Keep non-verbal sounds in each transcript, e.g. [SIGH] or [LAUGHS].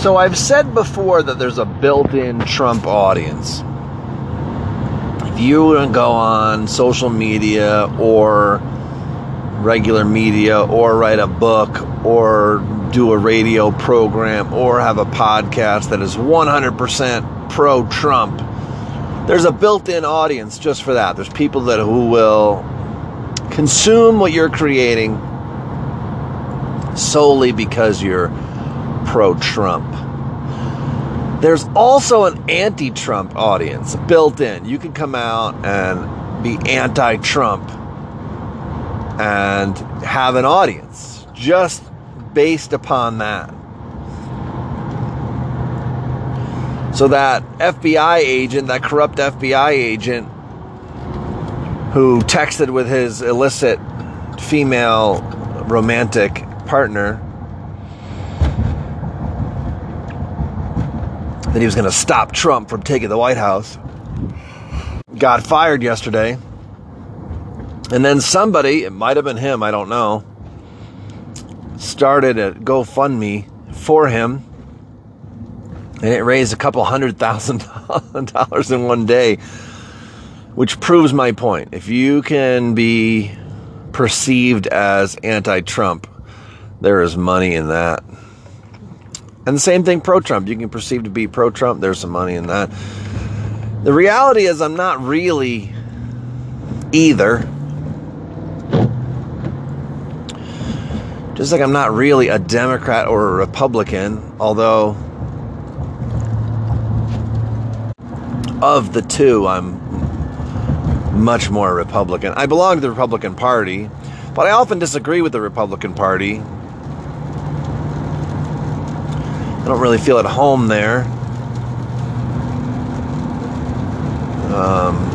So I've said before that there's a built-in Trump audience. If you go on social media or regular media or write a book or do a radio program or have a podcast that is 100% pro Trump, there's a built-in audience just for that. There's people that who will consume what you're creating solely because you're pro Trump. There's also an anti Trump audience built in. You can come out and be anti Trump and have an audience just based upon that. So that FBI agent, that corrupt FBI agent who texted with his illicit female romantic partner that he was going to stop Trump from taking the White House got fired yesterday. And then somebody, it might have been him, I don't know, started a GoFundMe for him and it raised a couple hundred thousand [LAUGHS] dollars in one day, which proves my point. If you can be perceived as anti Trump, there is money in that. And the same thing pro Trump. You can perceive to be pro Trump, there's some money in that. The reality is, I'm not really either. Just like I'm not really a Democrat or a Republican, although of the two, I'm much more Republican. I belong to the Republican Party, but I often disagree with the Republican Party. I don't really feel at home there. Um,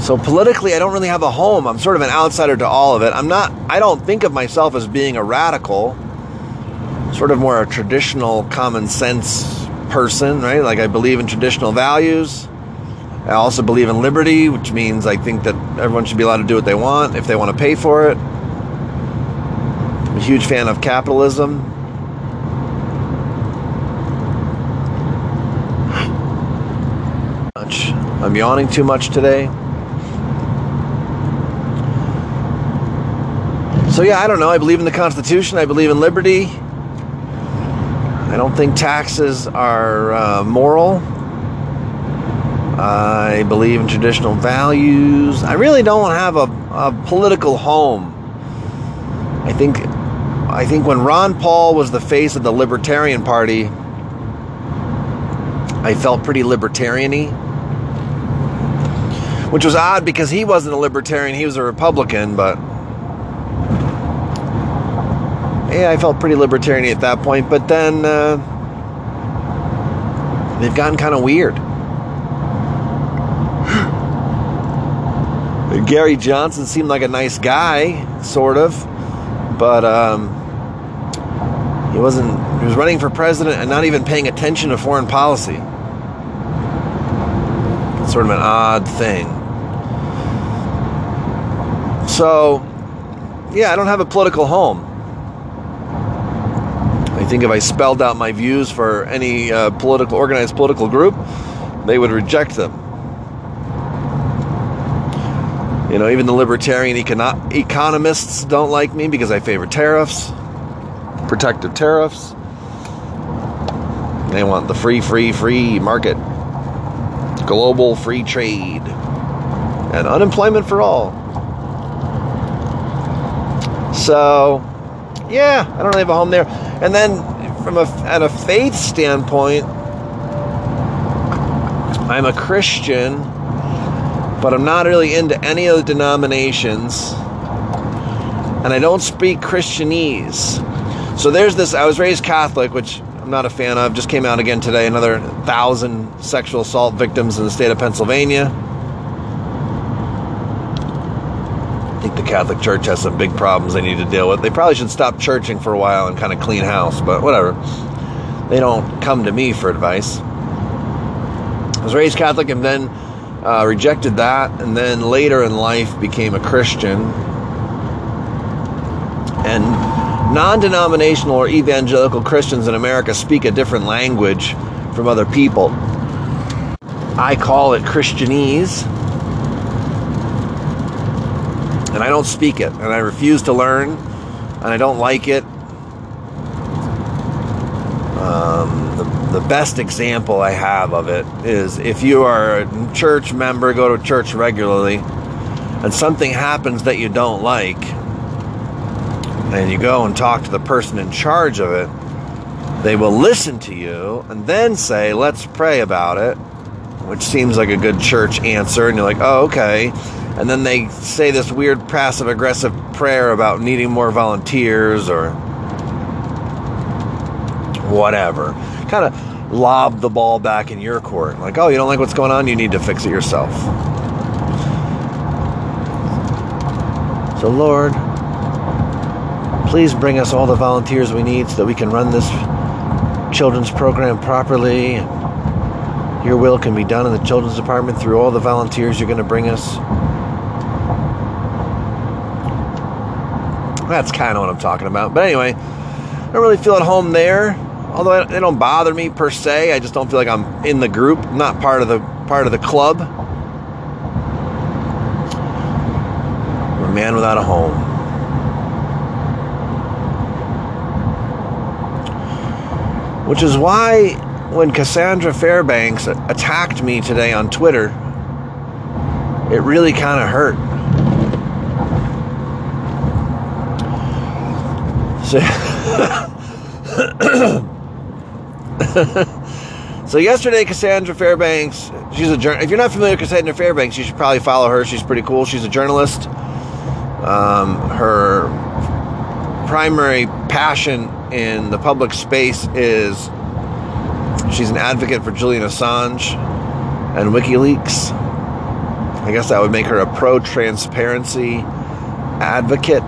so politically, I don't really have a home. I'm sort of an outsider to all of it. I'm not, I don't think of myself as being a radical, sort of more a traditional common sense person, right? Like I believe in traditional values. I also believe in liberty, which means I think that everyone should be allowed to do what they want if they want to pay for it. I'm a huge fan of capitalism. Much. I'm yawning too much today. So yeah, I don't know. I believe in the Constitution. I believe in liberty. I don't think taxes are uh, moral. I believe in traditional values. I really don't have a, a political home. I think I think when Ron Paul was the face of the Libertarian Party, I felt pretty libertarian-y. Which was odd because he wasn't a libertarian, he was a Republican, but yeah, I felt pretty libertarian at that point. But then uh, they've gotten kind of weird. [GASPS] Gary Johnson seemed like a nice guy, sort of, but um, he wasn't. He was running for president and not even paying attention to foreign policy. It's sort of an odd thing. So, yeah, I don't have a political home. I think if I spelled out my views for any uh, political organized political group, they would reject them. You know, even the libertarian econo- economists don't like me because I favor tariffs, protective tariffs. They want the free, free, free market, global free trade, and unemployment for all. So, yeah, I don't really have a home there. And then, from a at a faith standpoint, I'm a Christian, but I'm not really into any of the denominations, and I don't speak Christianese. So there's this. I was raised Catholic, which I'm not a fan of. Just came out again today. Another thousand sexual assault victims in the state of Pennsylvania. I think the Catholic Church has some big problems they need to deal with. They probably should stop churching for a while and kind of clean house, but whatever. They don't come to me for advice. I was raised Catholic and then uh, rejected that, and then later in life became a Christian. And non denominational or evangelical Christians in America speak a different language from other people. I call it Christianese. And I don't speak it, and I refuse to learn, and I don't like it. Um, the, the best example I have of it is if you are a church member, go to church regularly, and something happens that you don't like, and you go and talk to the person in charge of it, they will listen to you and then say, let's pray about it, which seems like a good church answer. And you're like, oh, okay. And then they say this weird passive aggressive prayer about needing more volunteers or whatever. Kind of lob the ball back in your court. Like, oh, you don't like what's going on? You need to fix it yourself. So, Lord, please bring us all the volunteers we need so that we can run this children's program properly. Your will can be done in the children's department through all the volunteers you're going to bring us. That's kind of what I'm talking about. But anyway, I don't really feel at home there. Although they don't bother me per se, I just don't feel like I'm in the group, I'm not part of the part of the club. I'm a man without a home. Which is why when Cassandra Fairbanks attacked me today on Twitter, it really kind of hurt. So, [COUGHS] so yesterday, Cassandra Fairbanks, she's a if you're not familiar with Cassandra Fairbanks, you should probably follow her. She's pretty cool. She's a journalist. Um, her primary passion in the public space is she's an advocate for Julian Assange and WikiLeaks. I guess that would make her a pro transparency advocate.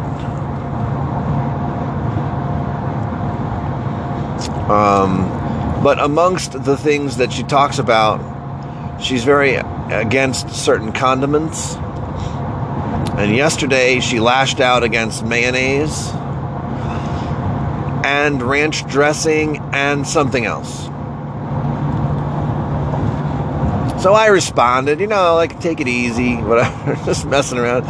Um, but amongst the things that she talks about, she's very against certain condiments. And yesterday she lashed out against mayonnaise and ranch dressing and something else. So I responded, you know, like take it easy, [LAUGHS] whatever, just messing around.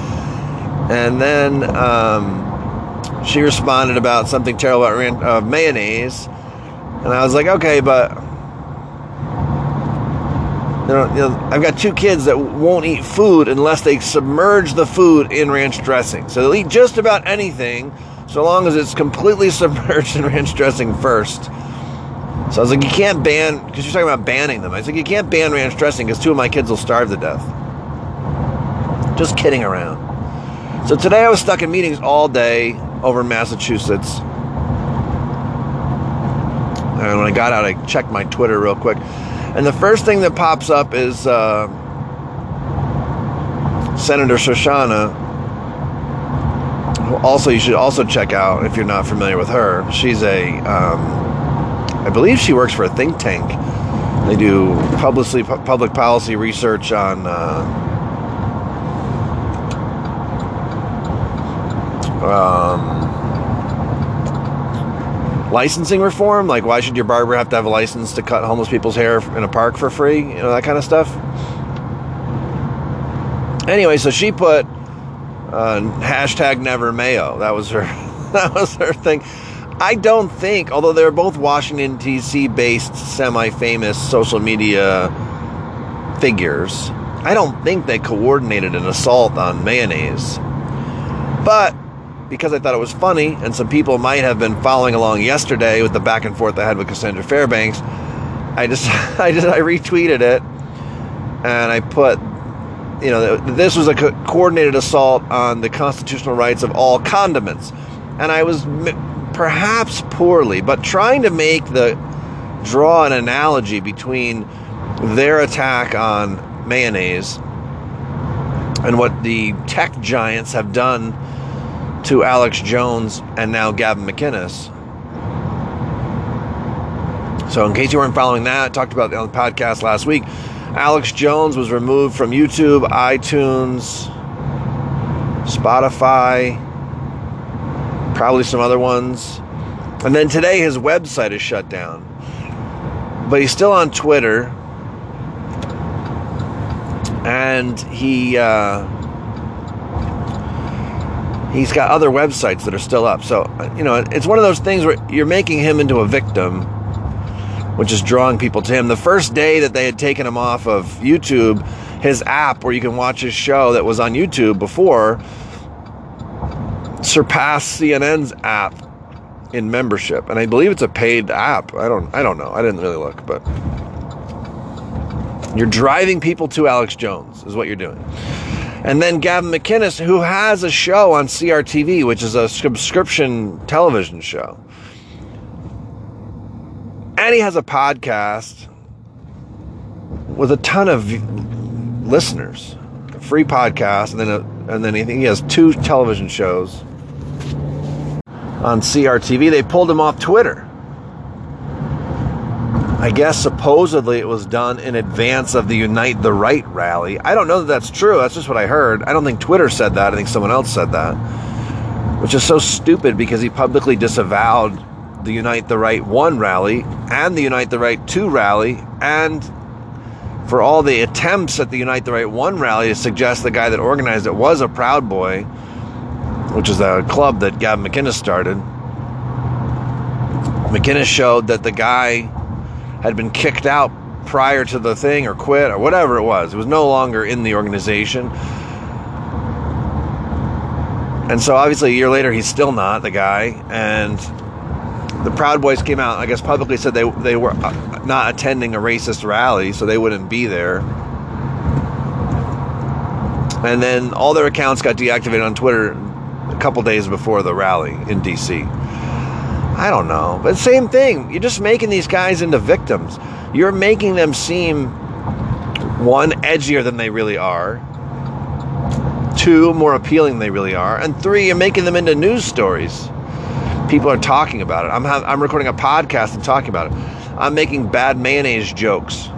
And then um, she responded about something terrible about ran- uh, mayonnaise, and I was like, okay, but you know, you know, I've got two kids that won't eat food unless they submerge the food in ranch dressing. So they'll eat just about anything so long as it's completely [LAUGHS] submerged in ranch dressing first. So I was like, you can't ban, because you're talking about banning them. I was like, you can't ban ranch dressing because two of my kids will starve to death. Just kidding around. So today I was stuck in meetings all day over Massachusetts. And when I got out, I checked my Twitter real quick. And the first thing that pops up is uh, Senator Shoshana also you should also check out if you're not familiar with her. She's a, um, I believe she works for a think tank. They do publicly public policy research on. Uh, um, licensing reform, like why should your barber have to have a license to cut homeless people's hair in a park for free? You know that kind of stuff. Anyway, so she put uh, hashtag never mayo. That was her. [LAUGHS] That was her thing. I don't think, although they're both Washington D.C. based, semi-famous social media figures, I don't think they coordinated an assault on mayonnaise. But because I thought it was funny, and some people might have been following along yesterday with the back and forth I had with Cassandra Fairbanks, I just [LAUGHS] I just I retweeted it and I put you know, this was a co- coordinated assault on the constitutional rights of all condiments. And I was m- perhaps poorly, but trying to make the draw an analogy between their attack on mayonnaise and what the tech giants have done to Alex Jones and now Gavin McInnes. So, in case you weren't following that, I talked about on the podcast last week. Alex Jones was removed from YouTube, iTunes, Spotify, probably some other ones. And then today his website is shut down. But he's still on Twitter. And he uh, he's got other websites that are still up. So, you know, it's one of those things where you're making him into a victim, which is drawing people to him. The first day that they had taken him off of YouTube, his app where you can watch his show that was on YouTube before surpassed CNN's app in membership. And I believe it's a paid app. I don't I don't know. I didn't really look, but you're driving people to Alex Jones is what you're doing. And then Gavin McInnes, who has a show on CRTV, which is a subscription television show. And he has a podcast with a ton of listeners, a free podcast, and then a, and then he has two television shows on CRTV. They pulled him off Twitter. I guess supposedly it was done in advance of the Unite the Right rally. I don't know that that's true. That's just what I heard. I don't think Twitter said that. I think someone else said that. Which is so stupid because he publicly disavowed the Unite the Right 1 rally and the Unite the Right 2 rally and for all the attempts at the Unite the Right 1 rally to suggest the guy that organized it was a Proud Boy, which is a club that Gavin McInnes started. McInnes showed that the guy had been kicked out prior to the thing or quit or whatever it was. It was no longer in the organization. And so obviously a year later he's still not the guy and the Proud Boys came out I guess publicly said they they were uh, not attending a racist rally so they wouldn't be there. And then all their accounts got deactivated on Twitter a couple days before the rally in DC. I don't know. But same thing. You're just making these guys into victims. You're making them seem one edgier than they really are. Two, more appealing than they really are. And three, you're making them into news stories. People are talking about it. I'm, ha- I'm recording a podcast and talking about it. I'm making bad mayonnaise jokes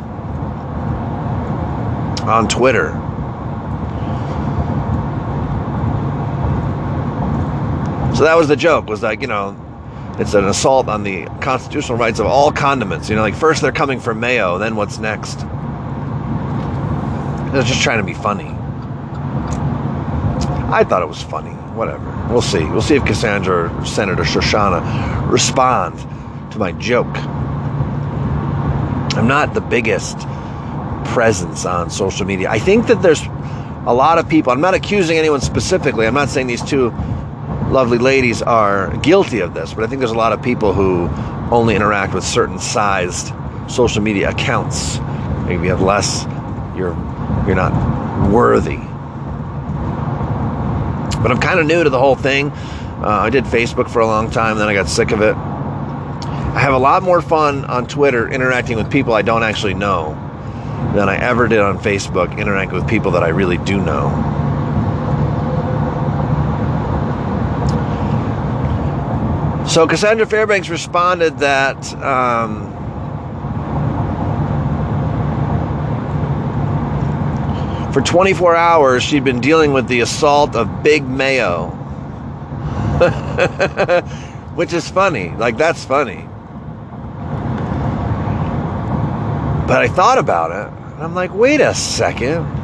on Twitter. So that was the joke. Was like, you know, it's an assault on the constitutional rights of all condiments. You know, like first they're coming for mayo, then what's next? They're just trying to be funny. I thought it was funny. Whatever. We'll see. We'll see if Cassandra or Senator Shoshana respond to my joke. I'm not the biggest presence on social media. I think that there's a lot of people. I'm not accusing anyone specifically. I'm not saying these two lovely ladies are guilty of this, but I think there's a lot of people who only interact with certain sized social media accounts. Maybe you have less, you're you're not worthy. But I'm kind of new to the whole thing. Uh, I did Facebook for a long time, then I got sick of it. I have a lot more fun on Twitter interacting with people I don't actually know than I ever did on Facebook interacting with people that I really do know. So Cassandra Fairbanks responded that um, for 24 hours she'd been dealing with the assault of Big Mayo. [LAUGHS] Which is funny. Like, that's funny. But I thought about it, and I'm like, wait a second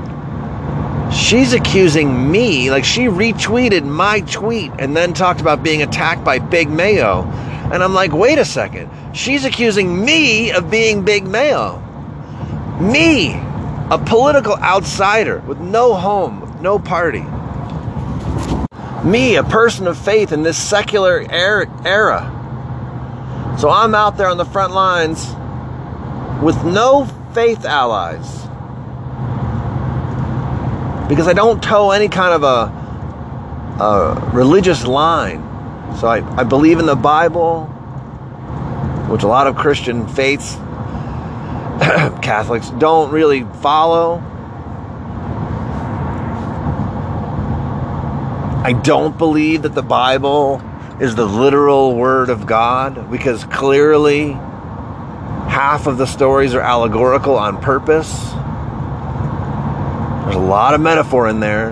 she's accusing me, like she retweeted my tweet and then talked about being attacked by Big Mayo. And I'm like, wait a second. She's accusing me of being Big Mayo. Me, a political outsider with no home, with no party. Me, a person of faith in this secular er-, era. So I'm out there on the front lines with no faith allies because I don't toe any kind of a, a religious line. So I, I believe in the Bible, which a lot of Christian faiths, [COUGHS] Catholics, don't really follow. I don't believe that the Bible is the literal word of God because clearly half of the stories are allegorical on purpose. There's a lot of metaphor in there.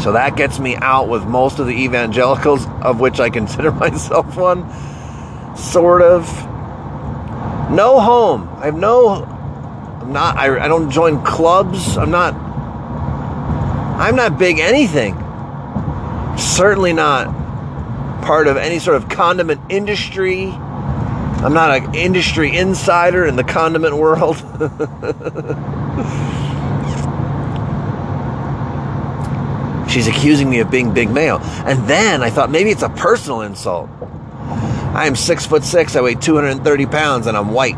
So that gets me out with most of the evangelicals, of which I consider [LAUGHS] myself one. Sort of. No home. I have no. I'm not. I, I don't join clubs. I'm not. I'm not big anything. Certainly not part of any sort of condiment industry. I'm not an industry insider in the condiment world. [LAUGHS] She's accusing me of being big male. And then I thought maybe it's a personal insult. I am six foot six, I weigh 230 pounds, and I'm white.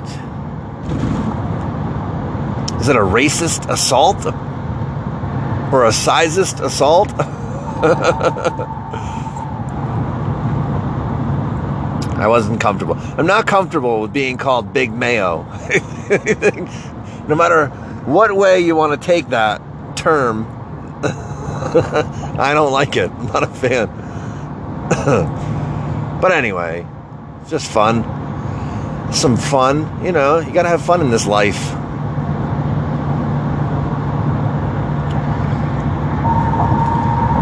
Is it a racist assault? Or a sizist assault? [LAUGHS] I wasn't comfortable. I'm not comfortable with being called Big Mayo. [LAUGHS] no matter what way you want to take that term, [LAUGHS] I don't like it. I'm not a fan. [COUGHS] but anyway, it's just fun. Some fun, you know, you gotta have fun in this life.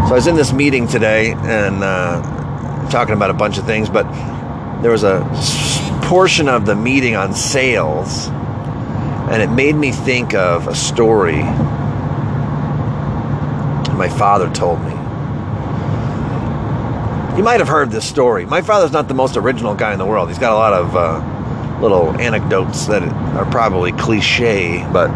So I was in this meeting today and uh, talking about a bunch of things, but there was a portion of the meeting on sales, and it made me think of a story my father told me. You might have heard this story. My father's not the most original guy in the world. He's got a lot of uh, little anecdotes that are probably cliche, but.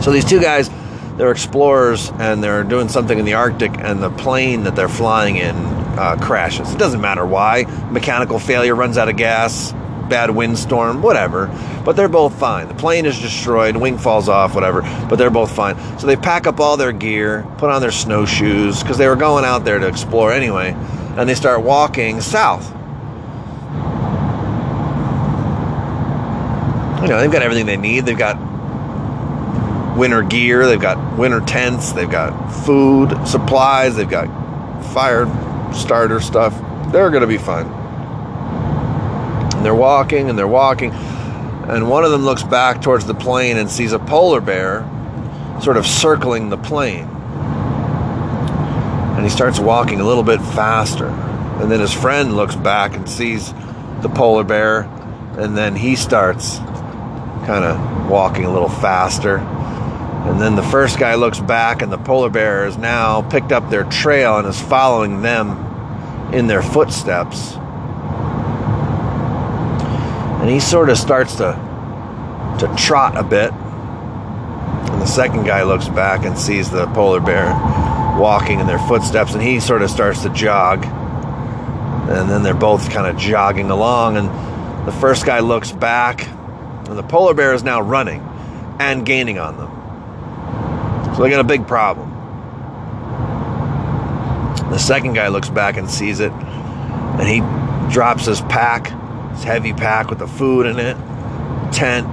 So these two guys, they're explorers and they're doing something in the Arctic, and the plane that they're flying in uh, crashes. It doesn't matter why. Mechanical failure, runs out of gas, bad windstorm, whatever. But they're both fine. The plane is destroyed, wing falls off, whatever. But they're both fine. So they pack up all their gear, put on their snowshoes, because they were going out there to explore anyway, and they start walking south. You know, they've got everything they need. They've got winter gear, they've got winter tents, they've got food, supplies, they've got fire starter stuff. They're going to be fine. And they're walking and they're walking. And one of them looks back towards the plane and sees a polar bear sort of circling the plane. And he starts walking a little bit faster. And then his friend looks back and sees the polar bear. And then he starts kind of walking a little faster. And then the first guy looks back, and the polar bear has now picked up their trail and is following them in their footsteps. And he sort of starts to to trot a bit. And the second guy looks back and sees the polar bear walking in their footsteps, and he sort of starts to jog. And then they're both kind of jogging along, and the first guy looks back, and the polar bear is now running and gaining on them. So they got a big problem. The second guy looks back and sees it, and he drops his pack, his heavy pack with the food in it, tent,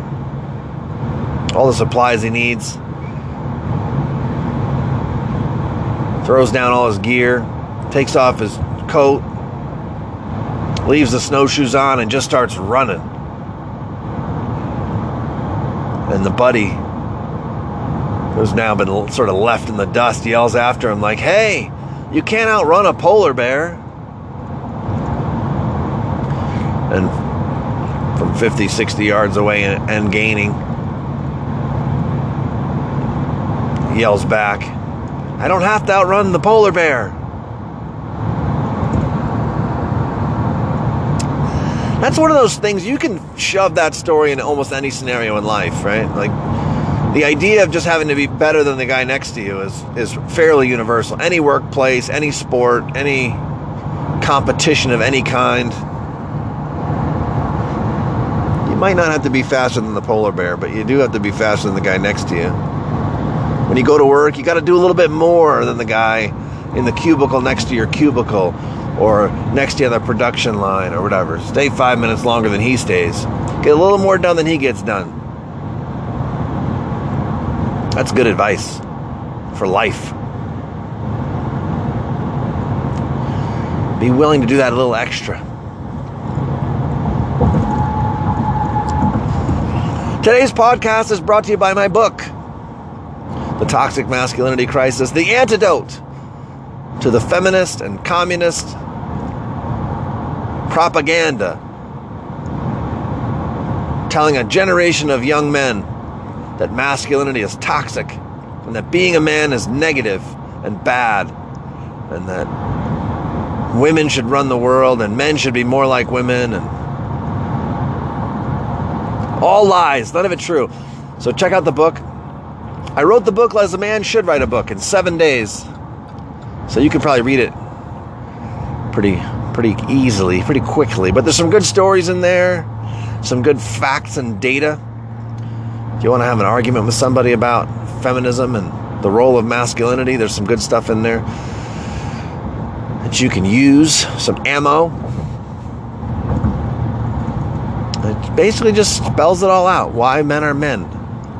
all the supplies he needs. Throws down all his gear, takes off his coat, leaves the snowshoes on, and just starts running. And the buddy who's now been sort of left in the dust, yells after him, like, Hey, you can't outrun a polar bear. From 50, 60 yards away and, gaining, he yells back, I don't have to outrun the polar bear. That's one of those things you can shove that story in almost any scenario in life, right? Like, the idea of just having to be better than the guy next to you is is fairly universal. Any workplace, any sport, any competition of any kind. Might not have to be faster than the polar bear, but you do have to be faster than the guy next to you. When you go to work, you got to do a little bit more than the guy in the cubicle next to your cubicle or next to you on the production line or whatever. Stay five minutes longer than he stays. Get a little more done than he gets done. That's good advice for life. Be willing to do that a little extra. Today's podcast is brought to you by my book, the toxic masculinity crisis, the antidote to the feminist and communist propaganda telling a generation of young men that masculinity is toxic and that being a man is negative and bad and that women should run the world and men should be more like women and all lies, none of it true. So check out the book. I wrote the book as a man should write a book in seven days. So you could probably read it pretty pretty easily, pretty quickly. But there's some good stories in there, some good facts and data. If you want to have an argument with somebody about feminism and the role of masculinity, there's some good stuff in there that you can use, some ammo. Basically just spells it all out why men are men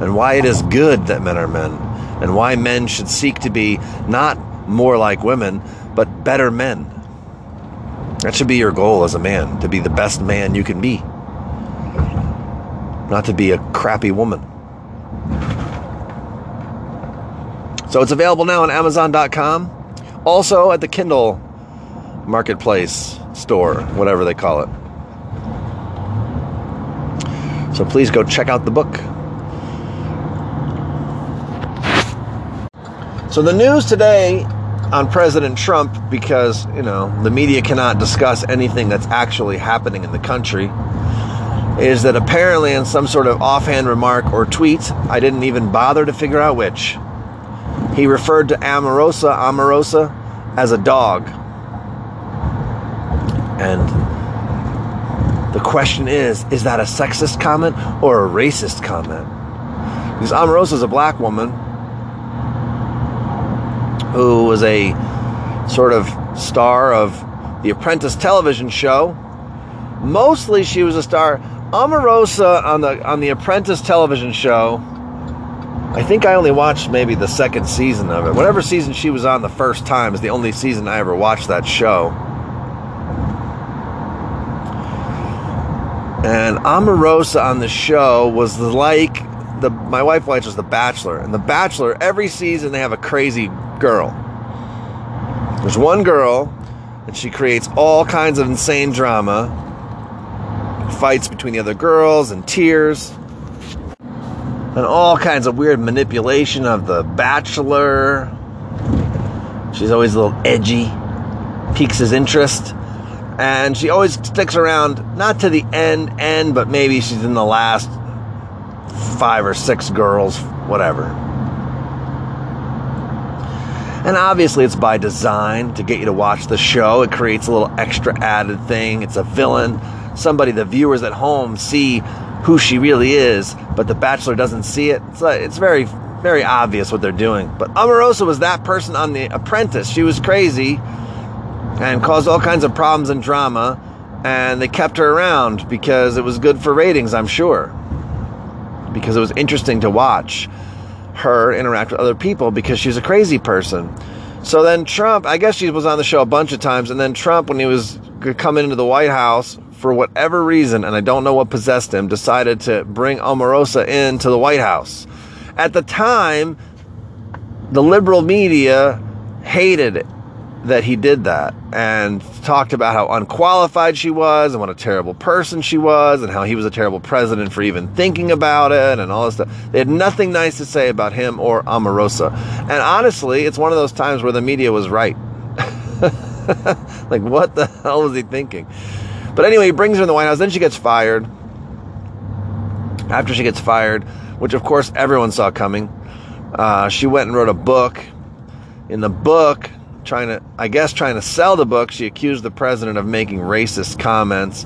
and why it is good that men are men and why men should seek to be not more like women but better men. That should be your goal as a man to be the best man you can be, not to be a crappy woman. So it's available now on Amazon.com, also at the Kindle marketplace store, whatever they call it. So please go check out the book. So the news today on President Trump, because, you know, the media cannot discuss anything that's actually happening in the country, is that apparently in some sort of offhand remark or tweet, I didn't even bother to figure out which, he referred to Amorosa, Amorosa, as a dog. And question is is that a sexist comment or a racist comment? Because Omarosa is a black woman who was a sort of star of the Apprentice television show. Mostly she was a star. Omarosa on the on the Apprentice television show. I think I only watched maybe the second season of it. Whatever season she was on the first time is the only season I ever watched that show. And Omarosa on the show was like the my wife watches The Bachelor, and The Bachelor every season they have a crazy girl. There's one girl, and she creates all kinds of insane drama, fights between the other girls, and tears, and all kinds of weird manipulation of the Bachelor. She's always a little edgy, piques his interest and she always sticks around not to the end end but maybe she's in the last five or six girls whatever. And obviously it's by design to get you to watch the show. It creates a little extra added thing. It's a villain somebody the viewers at home see who she really is but the bachelor doesn't see it. It's, like, it's very very obvious what they're doing. But Omarosa was that person on the apprentice. She was crazy and caused all kinds of problems and drama. And they kept her around because it was good for ratings, I'm sure. Because it was interesting to watch her interact with other people because she's a crazy person. So then Trump, I guess she was on the show a bunch of times, and then Trump, when he was coming into the White House, for whatever reason, and I don't know what possessed him, decided to bring Omarosa into the White House. At the time, the liberal media hated it that he did that and talked about how unqualified she was and what a terrible person she was and how he was a terrible president for even thinking about it and all this stuff. They had nothing nice to say about him or Omarosa. And honestly, it's one of those times where the media was right. [LAUGHS] like, what the hell was he thinking? But anyway, he brings her in the White House. Then she gets fired. After she gets fired, which of course everyone saw coming, uh, she went and wrote a book. In the book, trying to, I guess, trying to sell the book, she accused the president of making racist comments.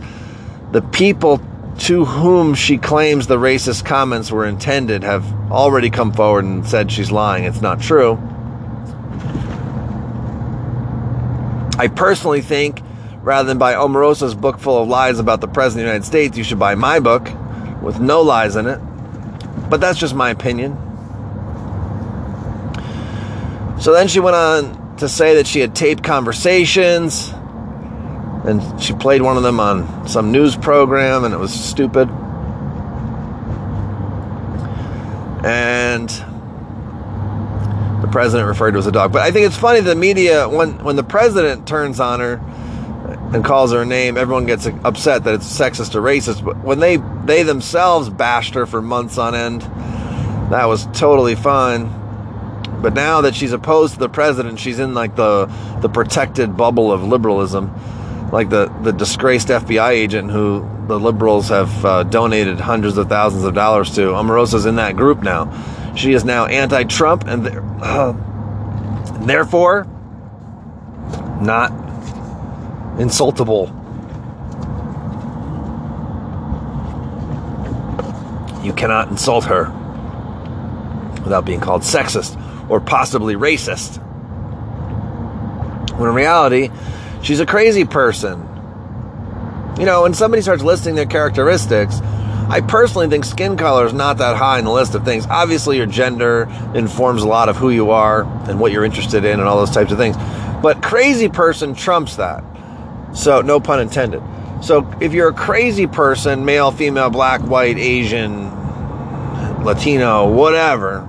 The people to whom she claims the racist comments were intended have already come forward and said she's lying. It's not true. I personally think rather than buy Omarosa's book full of lies about the President of the United States, you should buy my book with no lies in it. But that's just my opinion. So then she went on to say that she had taped conversations and she played one of them on some news program and it was stupid. And the president referred to as a dog. But I think it's funny the media when when the president turns on her and calls her a name, everyone gets upset that it's sexist or racist. But when they they themselves bashed her for months on end, that was totally fine. But now that she's opposed to the president, she's in like the the protected bubble of liberalism, like the the disgraced FBI agent who the liberals have uh, donated hundreds of thousands of dollars to. Omarosa's in that group now. She is now anti-Trump and uh, [CLEARS THROAT] therefore not insultable. You cannot insult her without being called sexist or possibly racist. When in reality, she's a crazy person. You know, when somebody starts listing their characteristics, I personally think skin color is not that high in the list of things. Obviously, your gender informs a lot of who you are and what you're interested in and all those types of things. But crazy person trumps that. So, no pun intended. So, if you're a crazy person, male, female, black, white, Asian, Latino, whatever,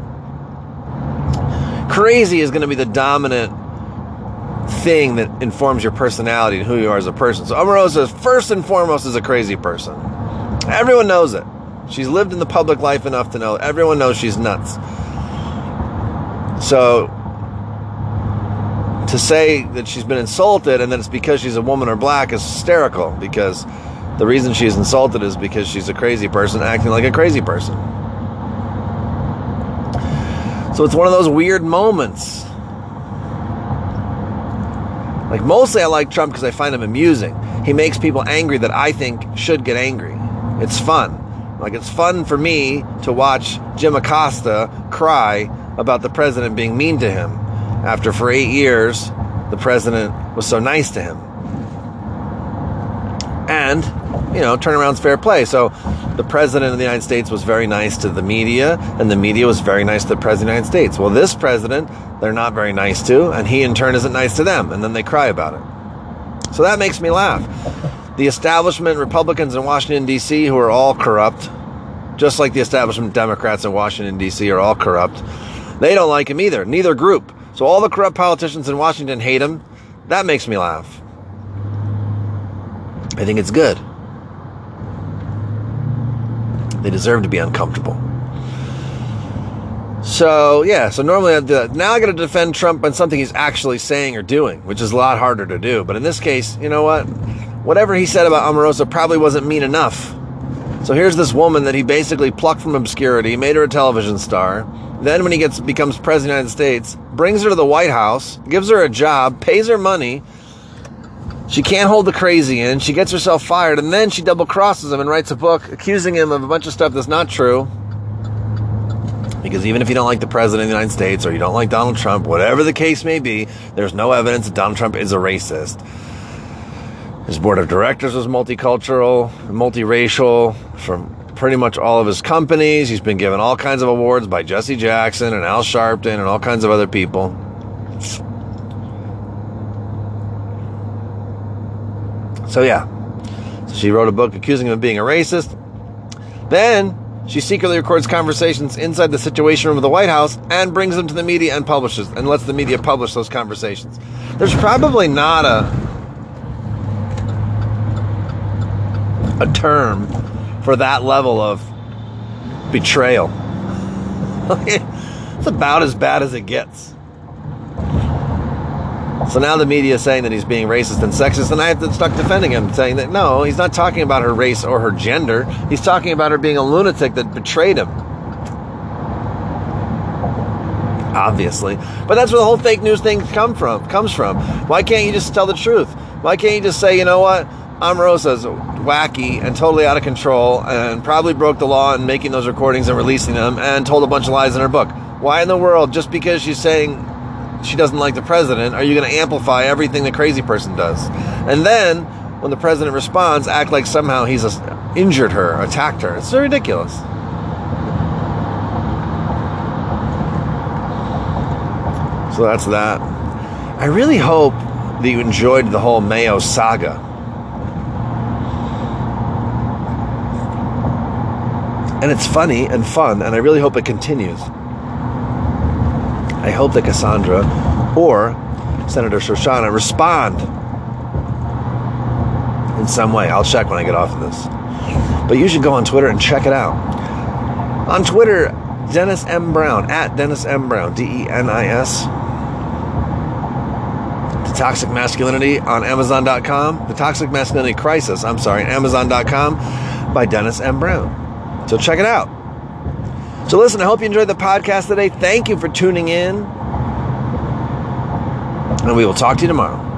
crazy is going to be the dominant thing that informs your personality and who you are as a person. So Omarosa, first and foremost, is a crazy person. Everyone knows it. She's lived in the public life enough to know. Everyone knows she's nuts. So to say that she's been insulted and that it's because she's a woman or black is hysterical because the reason she's insulted is because she's a crazy person acting like a crazy person. So it's one of those weird moments. Like, mostly I like Trump because I find him amusing. He makes people angry that I think should get angry. It's fun. Like, it's fun for me to watch Jim Acosta cry about the president being mean to him after, for eight years, the president was so nice to him. And, you know, turnaround's fair play. So the president of the United States was very nice to the media, and the media was very nice to the president of the United States. Well, this president, they're not very nice to, and he in turn isn't nice to them, and then they cry about it. So that makes me laugh. The establishment Republicans in Washington, D.C., who are all corrupt, just like the establishment Democrats in Washington, D.C., are all corrupt, they don't like him either, neither group. So all the corrupt politicians in Washington hate him. That makes me laugh. I think it's good. They deserve to be uncomfortable. So, yeah, so normally I'd do that. Now I got to defend Trump on something he's actually saying or doing, which is a lot harder to do. But in this case, you know what? Whatever he said about Omarosa probably wasn't mean enough. So here's this woman that he basically plucked from obscurity, made her a television star. Then, when he gets becomes president of the United States, brings her to the White House, gives her a job, pays her money, she can't hold the crazy in. She gets herself fired, and then she double crosses him and writes a book accusing him of a bunch of stuff that's not true. Because even if you don't like the president of the United States or you don't like Donald Trump, whatever the case may be, there's no evidence that Donald Trump is a racist. His board of directors was multicultural, multiracial, from pretty much all of his companies. He's been given all kinds of awards by Jesse Jackson and Al Sharpton and all kinds of other people. So yeah, so she wrote a book accusing him of being a racist. Then she secretly records conversations inside the Situation Room of the White House and brings them to the media and publishes and lets the media publish those conversations. There's probably not a a term for that level of betrayal. [LAUGHS] it's about as bad as it gets. So now the media is saying that he's being racist and sexist, and I have to start defending him, saying that no, he's not talking about her race or her gender. He's talking about her being a lunatic that betrayed him. Obviously, but that's where the whole fake news thing come from. Comes from. Why can't you just tell the truth? Why can't you just say, you know what? Omarosa's wacky and totally out of control, and probably broke the law in making those recordings and releasing them, and told a bunch of lies in her book. Why in the world, just because she's saying she doesn't like the president, are you going to amplify everything the crazy person does? And then, when the president responds, act like somehow he's injured her, attacked her. It's so ridiculous. So that's that. I really hope that you enjoyed the whole Mayo saga. And it's funny and fun, and I really hope it continues. I hope that Cassandra or Senator Shoshana respond in some way. I'll check when I get off of this. But you should go on Twitter and check it out. On Twitter, Dennis M. Brown, at Dennis M. Brown, D E N I S. The Toxic Masculinity on Amazon.com. The Toxic Masculinity Crisis, I'm sorry, Amazon.com by Dennis M. Brown. So check it out. So listen, I hope you enjoyed the podcast today. Thank you for tuning in. And we will talk to you tomorrow.